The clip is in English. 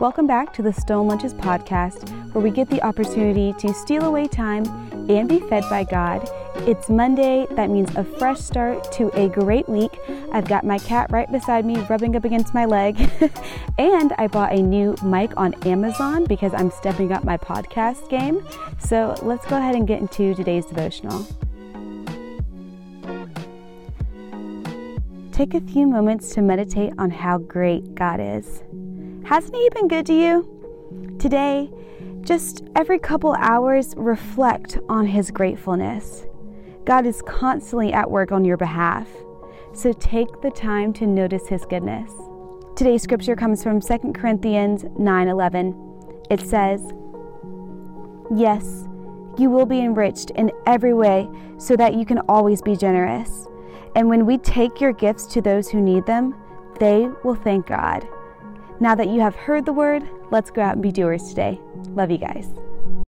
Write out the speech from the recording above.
Welcome back to the Stone Lunches podcast, where we get the opportunity to steal away time and be fed by God. It's Monday, that means a fresh start to a great week. I've got my cat right beside me, rubbing up against my leg, and I bought a new mic on Amazon because I'm stepping up my podcast game. So let's go ahead and get into today's devotional. Take a few moments to meditate on how great God is. Hasn't He been good to you? Today, just every couple hours, reflect on His gratefulness. God is constantly at work on your behalf, so take the time to notice His goodness. Today's scripture comes from 2 Corinthians 9:11. It says, "Yes, you will be enriched in every way so that you can always be generous. And when we take your gifts to those who need them, they will thank God." Now that you have heard the word, let's go out and be doers today. Love you guys.